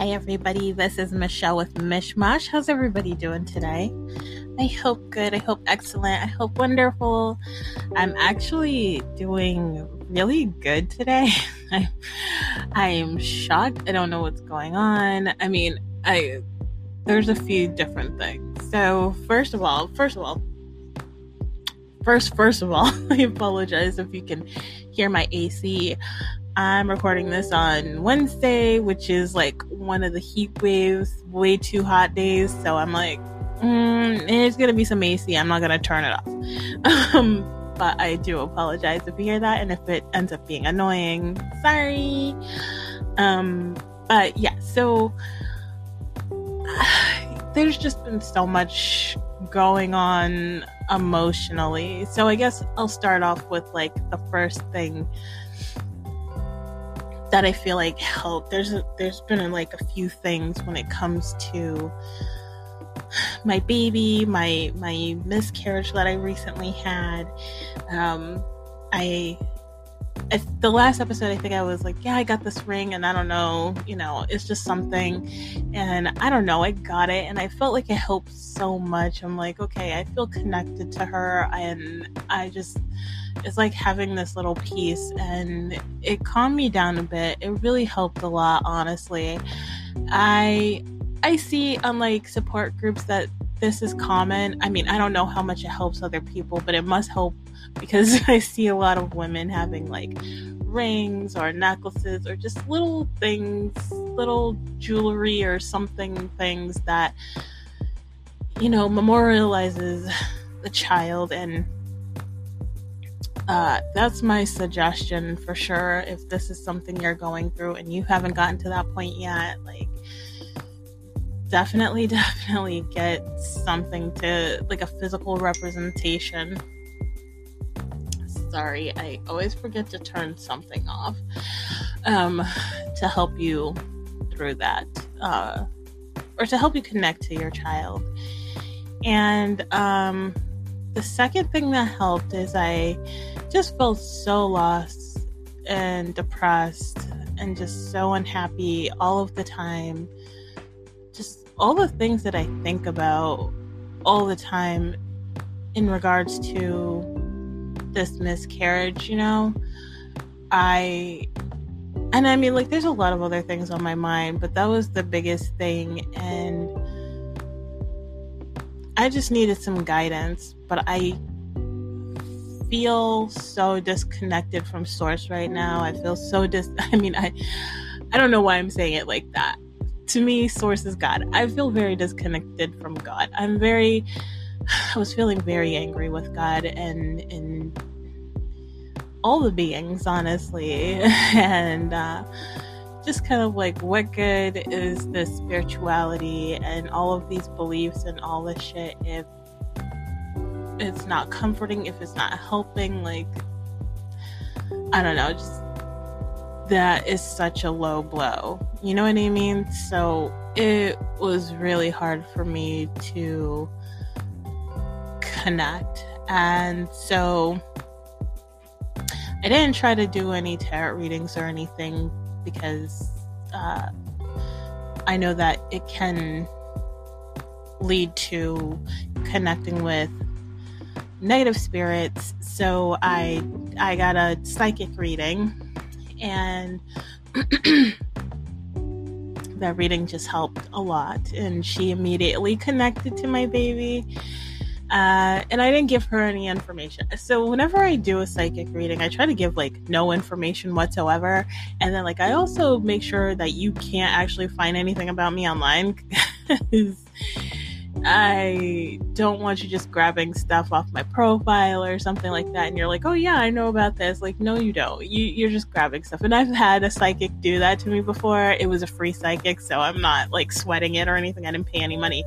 Hi, everybody. This is Michelle with Mishmash. How's everybody doing today? I hope good. I hope excellent. I hope wonderful. I'm actually doing really good today. I, I am shocked. I don't know what's going on. I mean, I there's a few different things. So, first of all, first of all, first first of all, I apologize if you can hear my AC. I'm recording this on Wednesday, which is like one of the heat waves, way too hot days. So I'm like, mm, it's gonna be some AC. I'm not gonna turn it off. Um, but I do apologize if you hear that, and if it ends up being annoying, sorry. Um, but yeah, so there's just been so much going on emotionally. So I guess I'll start off with like the first thing that I feel like helped. There's a, there's been like a few things when it comes to my baby, my my miscarriage that I recently had. Um, I the last episode, I think I was like, yeah, I got this ring, and I don't know, you know, it's just something, and I don't know, I got it, and I felt like it helped so much. I'm like, okay, I feel connected to her, and I just, it's like having this little piece, and it calmed me down a bit. It really helped a lot, honestly. I, I see unlike support groups that this is common. I mean, I don't know how much it helps other people, but it must help because I see a lot of women having like rings or necklaces or just little things, little jewelry or something things that you know memorializes the child and uh, that's my suggestion for sure if this is something you're going through and you haven't gotten to that point yet like definitely definitely get something to like a physical representation sorry, I always forget to turn something off um, to help you through that uh, or to help you connect to your child. And um, the second thing that helped is I just felt so lost and depressed and just so unhappy all of the time. Just all the things that I think about all the time in regards to this miscarriage, you know, I and I mean like there's a lot of other things on my mind, but that was the biggest thing and I just needed some guidance, but I feel so disconnected from source right now. I feel so dis I mean I I don't know why I'm saying it like that. To me, source is God. I feel very disconnected from God. I'm very I was feeling very angry with God and and all the beings, honestly, and uh, just kind of like, what good is this spirituality and all of these beliefs and all this shit if it's not comforting, if it's not helping? Like, I don't know, just that is such a low blow. You know what I mean? So it was really hard for me to connect. And so I didn't try to do any tarot readings or anything because uh, I know that it can lead to connecting with negative spirits. So I I got a psychic reading and that reading just helped a lot and she immediately connected to my baby uh, and I didn't give her any information. So whenever I do a psychic reading, I try to give like no information whatsoever. And then like I also make sure that you can't actually find anything about me online I don't want you just grabbing stuff off my profile or something like that. And you're like, oh yeah, I know about this. Like, no, you don't. You you're just grabbing stuff. And I've had a psychic do that to me before. It was a free psychic, so I'm not like sweating it or anything. I didn't pay any money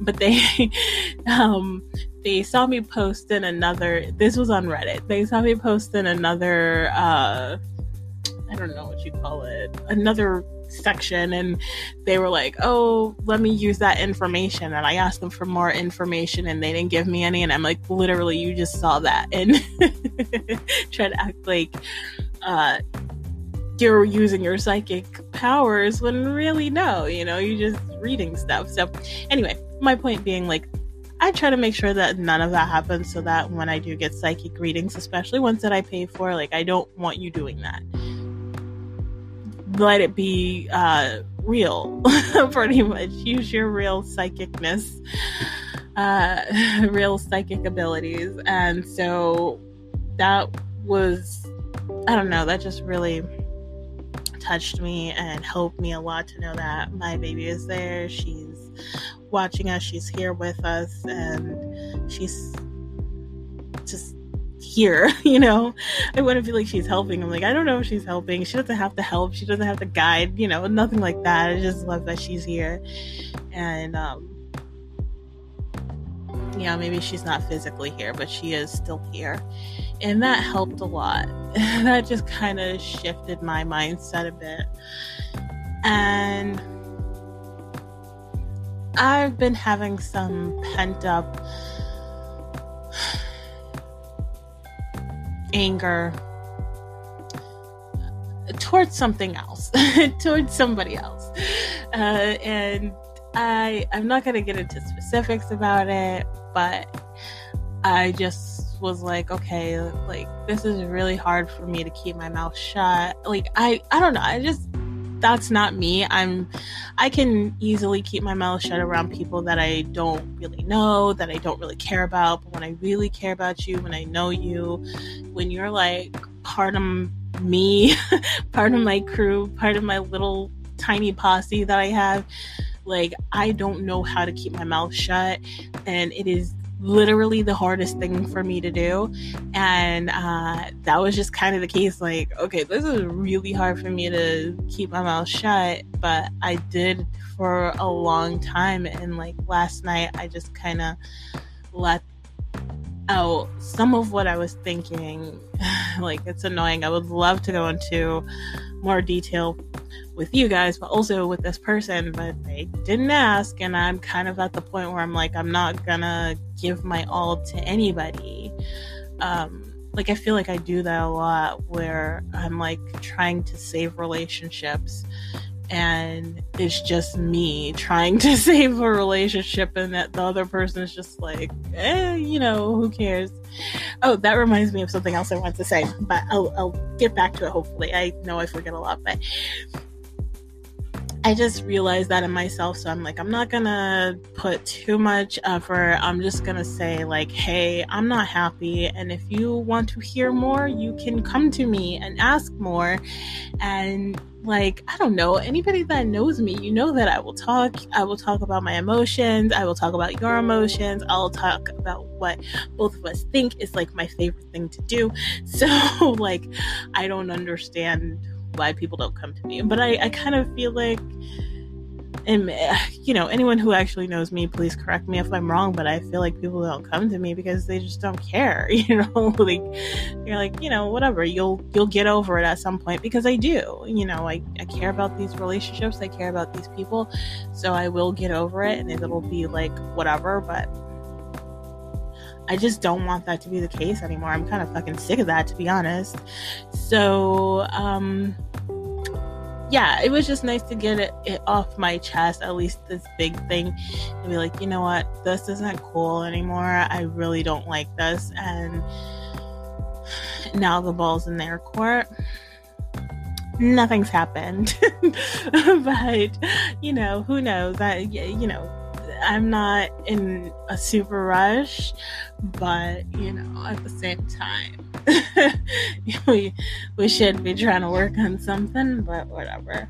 but they um they saw me post in another this was on reddit they saw me post in another uh i don't know what you call it another section and they were like oh let me use that information and i asked them for more information and they didn't give me any and i'm like literally you just saw that and try to act like uh you're using your psychic powers when really no, you know, you're just reading stuff. So, anyway, my point being, like, I try to make sure that none of that happens so that when I do get psychic readings, especially ones that I pay for, like, I don't want you doing that. Let it be uh, real, pretty much. Use your real psychicness, uh, real psychic abilities. And so that was, I don't know, that just really touched me and helped me a lot to know that my baby is there. She's watching us, she's here with us, and she's just here, you know. I want to feel like she's helping. I'm like, I don't know if she's helping. She doesn't have to help. She doesn't have to guide, you know, nothing like that. I just love that she's here. And um yeah, maybe she's not physically here, but she is still here. And that helped a lot. that just kind of shifted my mindset a bit. And I've been having some pent up anger towards something else, towards somebody else. Uh, and I I'm not gonna get into specifics about it, but I just was like, okay, like this is really hard for me to keep my mouth shut. Like I I don't know, I just that's not me. I'm I can easily keep my mouth shut around people that I don't really know, that I don't really care about. But when I really care about you, when I know you, when you're like part of me, part of my crew, part of my little tiny posse that I have, like I don't know how to keep my mouth shut and it is literally the hardest thing for me to do. And uh, that was just kind of the case. Like, okay, this is really hard for me to keep my mouth shut, but I did for a long time. And like last night, I just kind of let out some of what I was thinking. like, it's annoying. I would love to go into more detail with you guys, but also with this person, but they didn't ask. And I'm kind of at the point where I'm like, I'm not gonna give my all to anybody. Um, like, I feel like I do that a lot where I'm like trying to save relationships and it's just me trying to save a relationship and that the other person is just like eh, you know who cares oh that reminds me of something else i want to say but I'll, I'll get back to it hopefully i know i forget a lot but I just realized that in myself. So I'm like, I'm not gonna put too much effort. I'm just gonna say, like, hey, I'm not happy. And if you want to hear more, you can come to me and ask more. And like, I don't know, anybody that knows me, you know that I will talk. I will talk about my emotions. I will talk about your emotions. I'll talk about what both of us think is like my favorite thing to do. So, like, I don't understand why people don't come to me. But I, I kind of feel like, and you know, anyone who actually knows me, please correct me if I'm wrong. But I feel like people don't come to me because they just don't care. You know, like you're like, you know, whatever. You'll you'll get over it at some point because I do. You know, I I care about these relationships. I care about these people, so I will get over it, and it'll be like whatever. But I just don't want that to be the case anymore. I'm kind of fucking sick of that, to be honest. So, um, yeah, it was just nice to get it, it, off my chest, at least this big thing, to be like, you know what, this isn't cool anymore. I really don't like this. And now the ball's in their court. Nothing's happened. but, you know, who knows? I, you know, I'm not in a super rush, but you know, at the same time, we we should be trying to work on something, but whatever.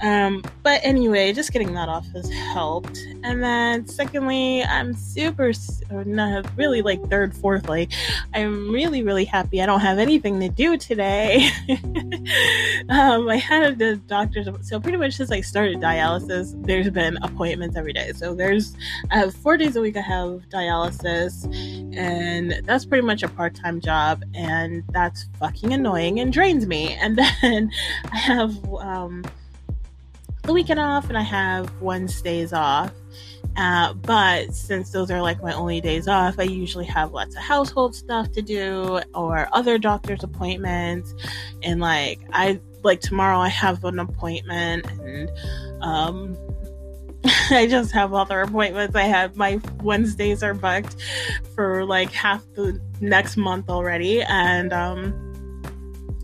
Um, but anyway, just getting that off has helped. And then, secondly, I'm super, not really like third, fourthly, I'm really, really happy I don't have anything to do today. um, I had a doctor's, so pretty much since I started dialysis, there's been appointments every day. So there's, I have four days a week, I have dialysis, and that's pretty much a part time job, and that's fucking annoying and drains me. And then I have, um, the weekend off and I have Wednesdays off. Uh, but since those are like my only days off, I usually have lots of household stuff to do or other doctor's appointments. And like, I like tomorrow I have an appointment and um I just have other appointments. I have my Wednesdays are booked for like half the next month already and um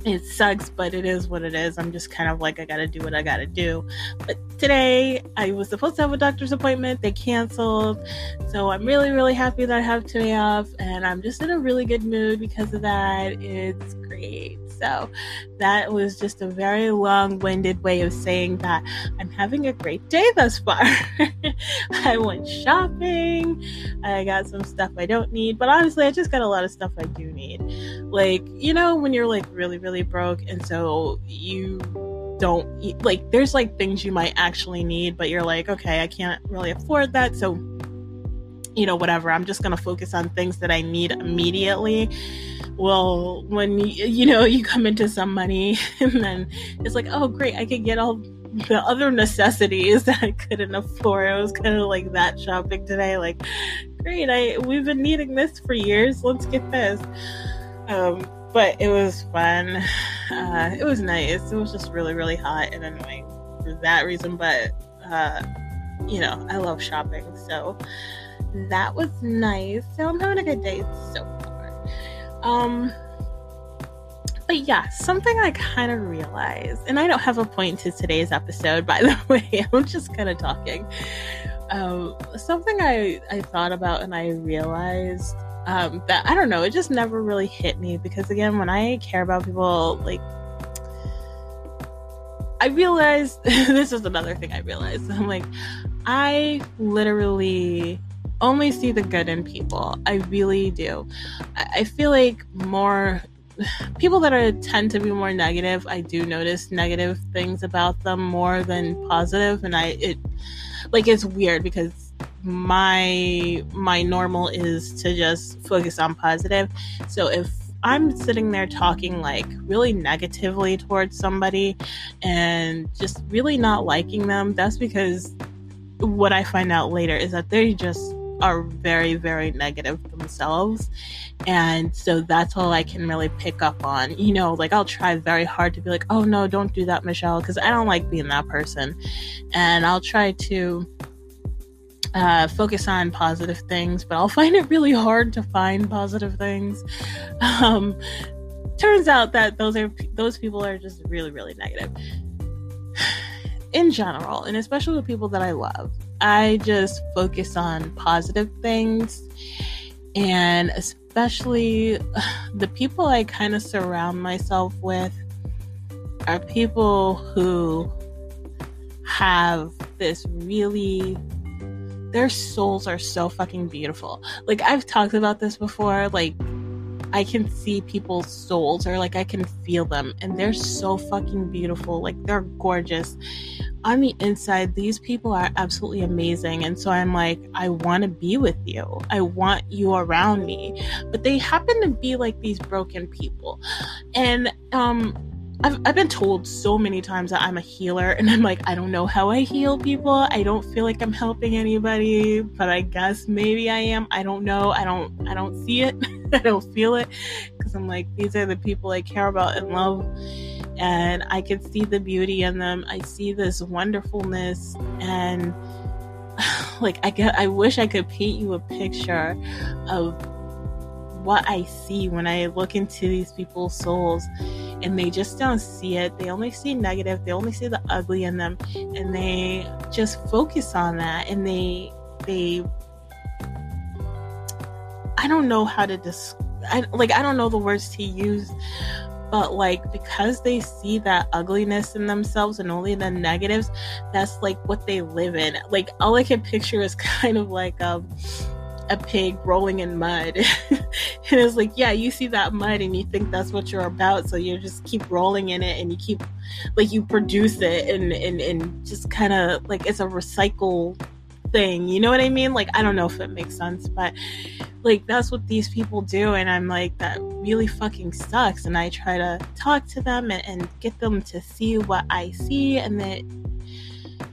it sucks, but it is what it is. I'm just kind of like, I gotta do what I gotta do. But today, I was supposed to have a doctor's appointment. They canceled. So I'm really, really happy that I have today off. And I'm just in a really good mood because of that. It's great. So that was just a very long winded way of saying that I'm having a great day thus far. I went shopping. I got some stuff I don't need, but honestly, I just got a lot of stuff I do need. Like, you know, when you're like really, really broke, and so you don't like, there's like things you might actually need, but you're like, okay, I can't really afford that. So, you know, whatever. I'm just going to focus on things that I need immediately well when you, know you come into some money and then it's like oh great i could get all the other necessities that i couldn't afford. It was kind of like that shopping today like great i we've been needing this for years let's get this. Um but it was fun. Uh it was nice. It was just really really hot and annoying for that reason but uh you know i love shopping so that was nice. So i'm having a good day. So um, but yeah, something I kind of realized, and I don't have a point to today's episode, by the way, I'm just kind of talking. Um, something I, I thought about and I realized um, that I don't know, it just never really hit me because, again, when I care about people, like, I realized this is another thing I realized. I'm like, I literally only see the good in people. I really do. I feel like more people that are tend to be more negative, I do notice negative things about them more than positive, and I it like it's weird because my my normal is to just focus on positive. So if I'm sitting there talking like really negatively towards somebody and just really not liking them, that's because what I find out later is that they just are very, very negative themselves. And so that's all I can really pick up on. You know, like I'll try very hard to be like, oh no, don't do that, Michelle, because I don't like being that person. And I'll try to uh, focus on positive things, but I'll find it really hard to find positive things. Um, turns out that those are those people are just really, really negative in general, and especially with people that I love. I just focus on positive things and especially the people I kind of surround myself with are people who have this really their souls are so fucking beautiful. Like I've talked about this before, like I can see people's souls or like I can feel them and they're so fucking beautiful. Like they're gorgeous on the inside, these people are absolutely amazing. And so I'm like, I want to be with you. I want you around me. But they happen to be like these broken people. And um, I've, I've been told so many times that I'm a healer, and I'm like, I don't know how I heal people. I don't feel like I'm helping anybody, but I guess maybe I am. I don't know. I don't. I don't see it. I don't feel it because I'm like, these are the people I care about and love and I can see the beauty in them. I see this wonderfulness and like I get I wish I could paint you a picture of what I see when I look into these people's souls and they just don't see it. They only see negative, they only see the ugly in them and they just focus on that and they they I don't know how to describe I, like I don't know the words to use but like because they see that ugliness in themselves and only the negatives that's like what they live in. Like all i can picture is kind of like um a pig rolling in mud. And it's like yeah you see that mud and you think that's what you're about so you just keep rolling in it and you keep like you produce it and and, and just kind of like it's a recycle thing. You know what I mean? Like, I don't know if it makes sense, but like, that's what these people do. And I'm like, that really fucking sucks. And I try to talk to them and, and get them to see what I see, and that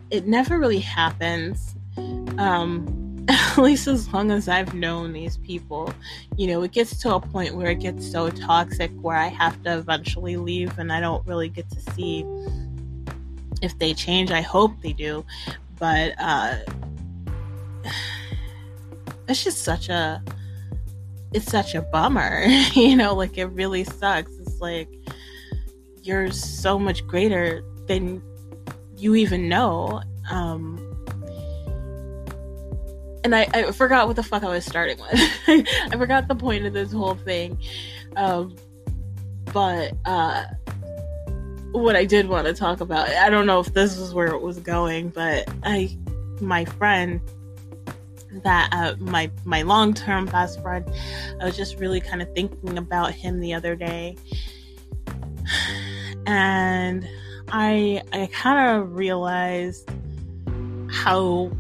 it never really happens. Um, at least as long as I've known these people, you know, it gets to a point where it gets so toxic where I have to eventually leave and I don't really get to see if they change. I hope they do. But uh it's just such a it's such a bummer, you know, like it really sucks. It's like you're so much greater than you even know. Um and I, I forgot what the fuck I was starting with. I forgot the point of this whole thing. Um, but uh, what I did want to talk about, I don't know if this was where it was going, but I, my friend, that uh, my my long term best friend, I was just really kind of thinking about him the other day, and I I kind of realized how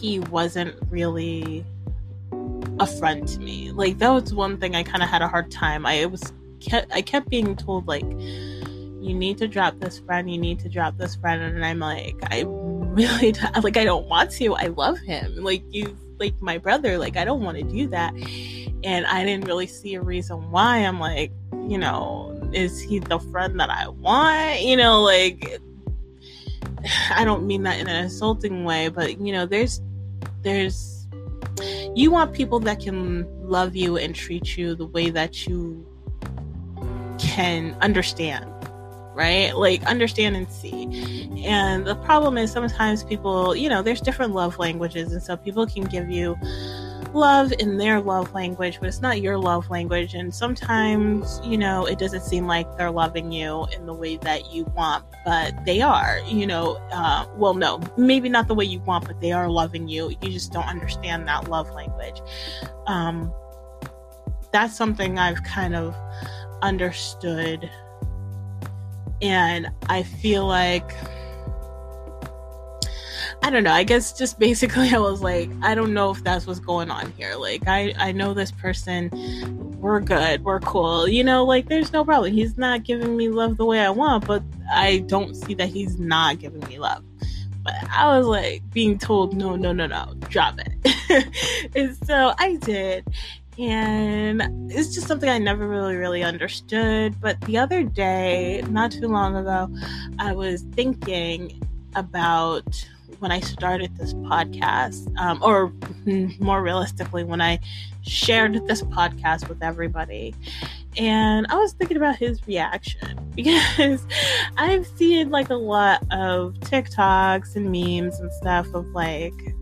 he wasn't really a friend to me. Like that was one thing I kind of had a hard time. I was kept I kept being told like you need to drop this friend, you need to drop this friend and I'm like I really like I don't want to. I love him. Like you like my brother, like I don't want to do that. And I didn't really see a reason why. I'm like, you know, is he the friend that I want? You know, like I don't mean that in an insulting way, but you know, there's there's you want people that can love you and treat you the way that you can understand right like understand and see and the problem is sometimes people you know there's different love languages and so people can give you love in their love language, but it's not your love language. And sometimes, you know, it doesn't seem like they're loving you in the way that you want, but they are, you know. Uh, well, no, maybe not the way you want, but they are loving you. You just don't understand that love language. Um, that's something I've kind of understood. And I feel like I don't know. I guess just basically I was like, I don't know if that's what's going on here. Like I I know this person we're good, we're cool. You know, like there's no problem. He's not giving me love the way I want, but I don't see that he's not giving me love. But I was like being told no, no, no, no, drop it. and so I did. And it's just something I never really, really understood. But the other day, not too long ago, I was thinking about when I started this podcast, um, or more realistically, when I shared this podcast with everybody. And I was thinking about his reaction because I've seen like a lot of TikToks and memes and stuff of like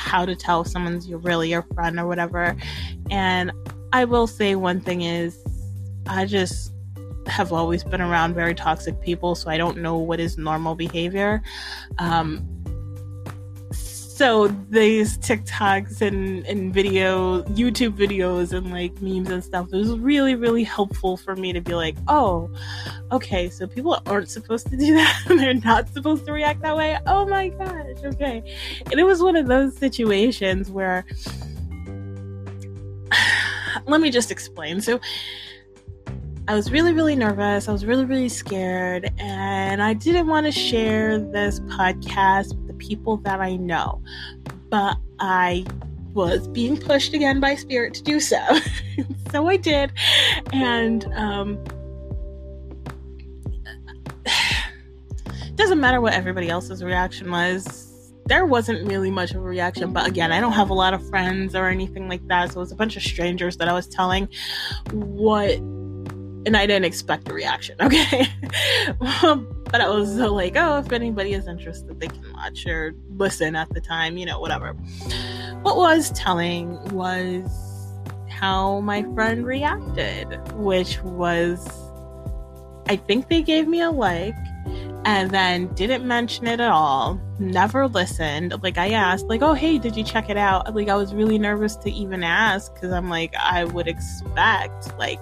how to tell someone's really your friend or whatever. And I will say one thing is, I just have always been around very toxic people, so I don't know what is normal behavior. Um, so these TikToks and, and video, YouTube videos and like memes and stuff, it was really, really helpful for me to be like, oh, okay, so people aren't supposed to do that. They're not supposed to react that way. Oh my gosh, okay. And it was one of those situations where, let me just explain. So, I was really, really nervous. I was really, really scared. And I didn't want to share this podcast people that I know. But I was being pushed again by spirit to do so. so I did. And um, doesn't matter what everybody else's reaction was. There wasn't really much of a reaction, but again, I don't have a lot of friends or anything like that, so it was a bunch of strangers that I was telling what and I didn't expect a reaction, okay? but I was like, oh, if anybody is interested, they can watch or listen at the time, you know, whatever. What was telling was how my friend reacted, which was, I think they gave me a like and then didn't mention it at all never listened. Like i asked like oh hey did you check it out? Like i was really nervous to even ask because i'm like i would expect like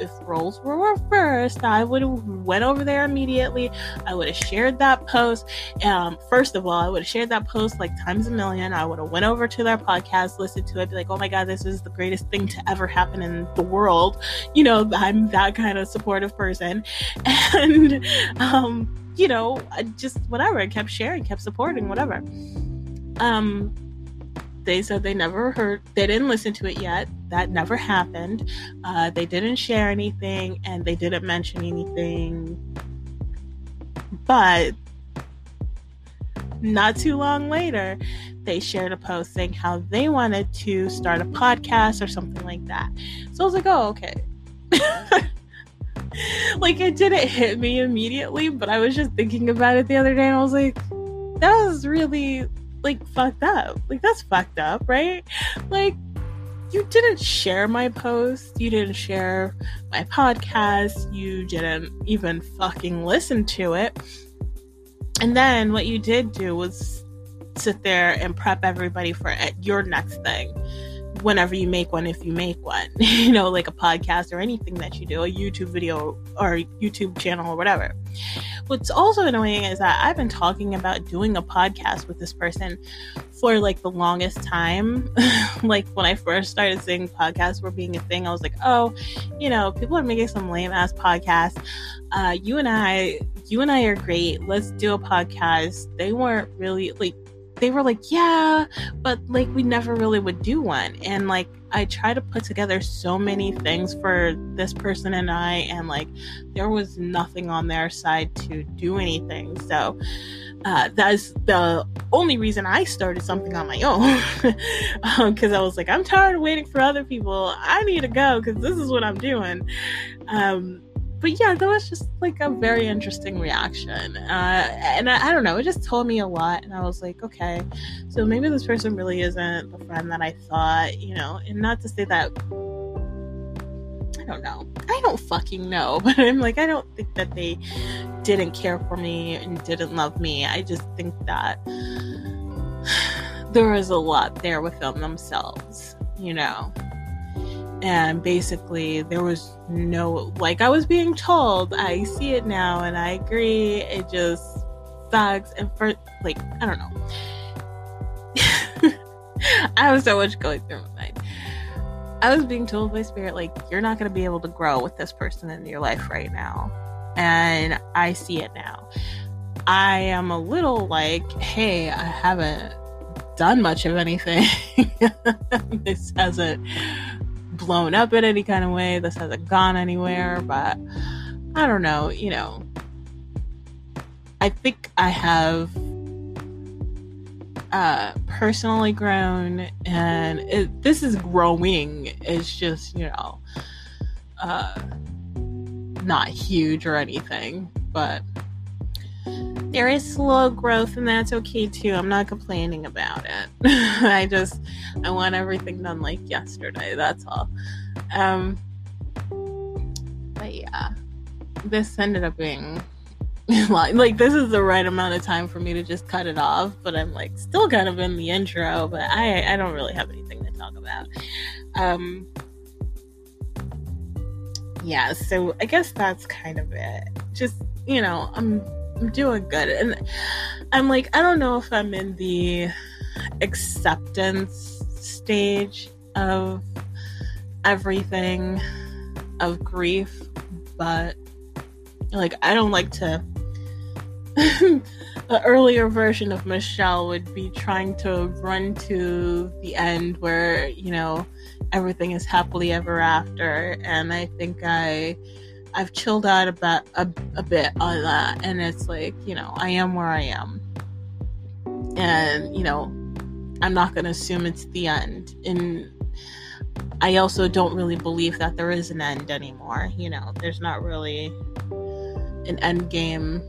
if roles were reversed i would have went over there immediately. I would have shared that post. Um first of all i would have shared that post like times a million. I would have went over to their podcast listened to it be like oh my god this is the greatest thing to ever happen in the world. You know i'm that kind of supportive person. And um you know, just whatever. Kept sharing, kept supporting, whatever. Um, they said they never heard, they didn't listen to it yet. That never happened. Uh, they didn't share anything and they didn't mention anything. But not too long later, they shared a post saying how they wanted to start a podcast or something like that. So I was like, oh, okay. like it didn't hit me immediately, but I was just thinking about it the other day and I was like, that was really like fucked up. Like that's fucked up, right? Like you didn't share my post, you didn't share my podcast, you didn't even fucking listen to it. And then what you did do was sit there and prep everybody for your next thing whenever you make one, if you make one, you know, like a podcast or anything that you do, a YouTube video or YouTube channel or whatever. What's also annoying is that I've been talking about doing a podcast with this person for like the longest time. like when I first started seeing podcasts were being a thing, I was like, oh, you know, people are making some lame ass podcasts. Uh, you and I, you and I are great. Let's do a podcast. They weren't really like they were like, yeah, but like we never really would do one. And like I try to put together so many things for this person and I, and like there was nothing on their side to do anything. So uh, that's the only reason I started something on my own because um, I was like, I'm tired of waiting for other people. I need to go because this is what I'm doing. Um, but yeah, that was just like a very interesting reaction. Uh, and I, I, don't know, it just told me a lot. And I was like, okay, so maybe this person really isn't the friend that I thought, you know, and not to say that. I don't know. I don't fucking know. But I'm like, I don't think that they didn't care for me and didn't love me. I just think that there was a lot there with them themselves, you know and basically there was no like i was being told i see it now and i agree. It just sucks. And for like i don't know. I have so much going through my mind. I was being told by spirit like you're not going to be able to grow with this person in your life right now. And i see it now. I am a little like hey i haven't done much of anything. This hasn't blown up in any kind of way. This hasn't gone anywhere, but I don't know, you know. I think I have uh, personally grown, and it, this is growing. It's just, you know, uh, not huge or anything, but there is slow growth and that's okay too. I'm not complaining about it. I just i want everything done like yesterday that's all. Um but yeah. This ended up being like this is the right amount of time for me to just cut it off but i'm like still kind of in the intro but i i don't really have anything to talk about. Um yeah so i guess that's kind of it. Just you know i'm I'm doing good. And I'm like, I don't know if I'm in the acceptance stage of everything, of grief, but like, I don't like to. the earlier version of Michelle would be trying to run to the end where, you know, everything is happily ever after. And I think I I've chilled out about a, a bit on that, and it's like you know I am where I am, and you know I'm not going to assume it's the end. And I also don't really believe that there is an end anymore. You know, there's not really an end game.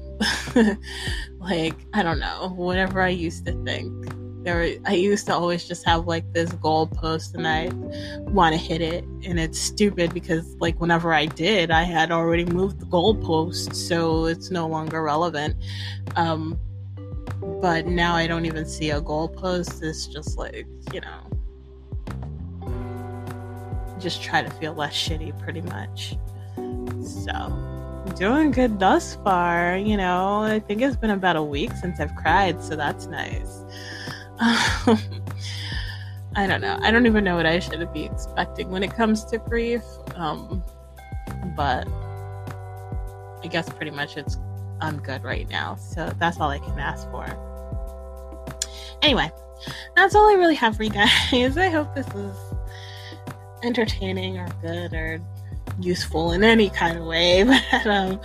like I don't know, whatever I used to think there I used to always just have like this goal post and I want to hit it. And it's stupid because like whenever I did I had already moved the goal post so it's no longer relevant. Um but now I don't even see a goal post. It's just like you know just try to feel less shitty pretty much. So doing good thus far you know. I think it's been about a week since I've cried so that's nice I don't know. I don't even know what I should be expecting when it comes to grief. Um, but I guess pretty much it's I'm good right now. So that's all I can ask for. Anyway, that's all I really have for you guys. I hope this is entertaining or good or useful in any kind of way. But um,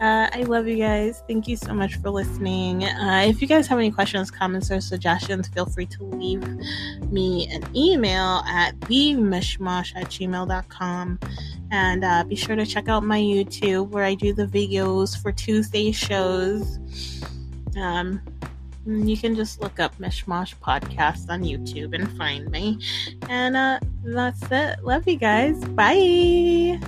uh, I love you guys. Thank you so much for listening. Uh, if you guys have any questions, comments, or suggestions, feel free to leave me an email at themishmash at gmail.com. And uh, be sure to check out my YouTube where I do the videos for Tuesday shows. Um, you can just look up Mishmash Podcast on YouTube and find me. And uh, that's it. Love you guys. Bye.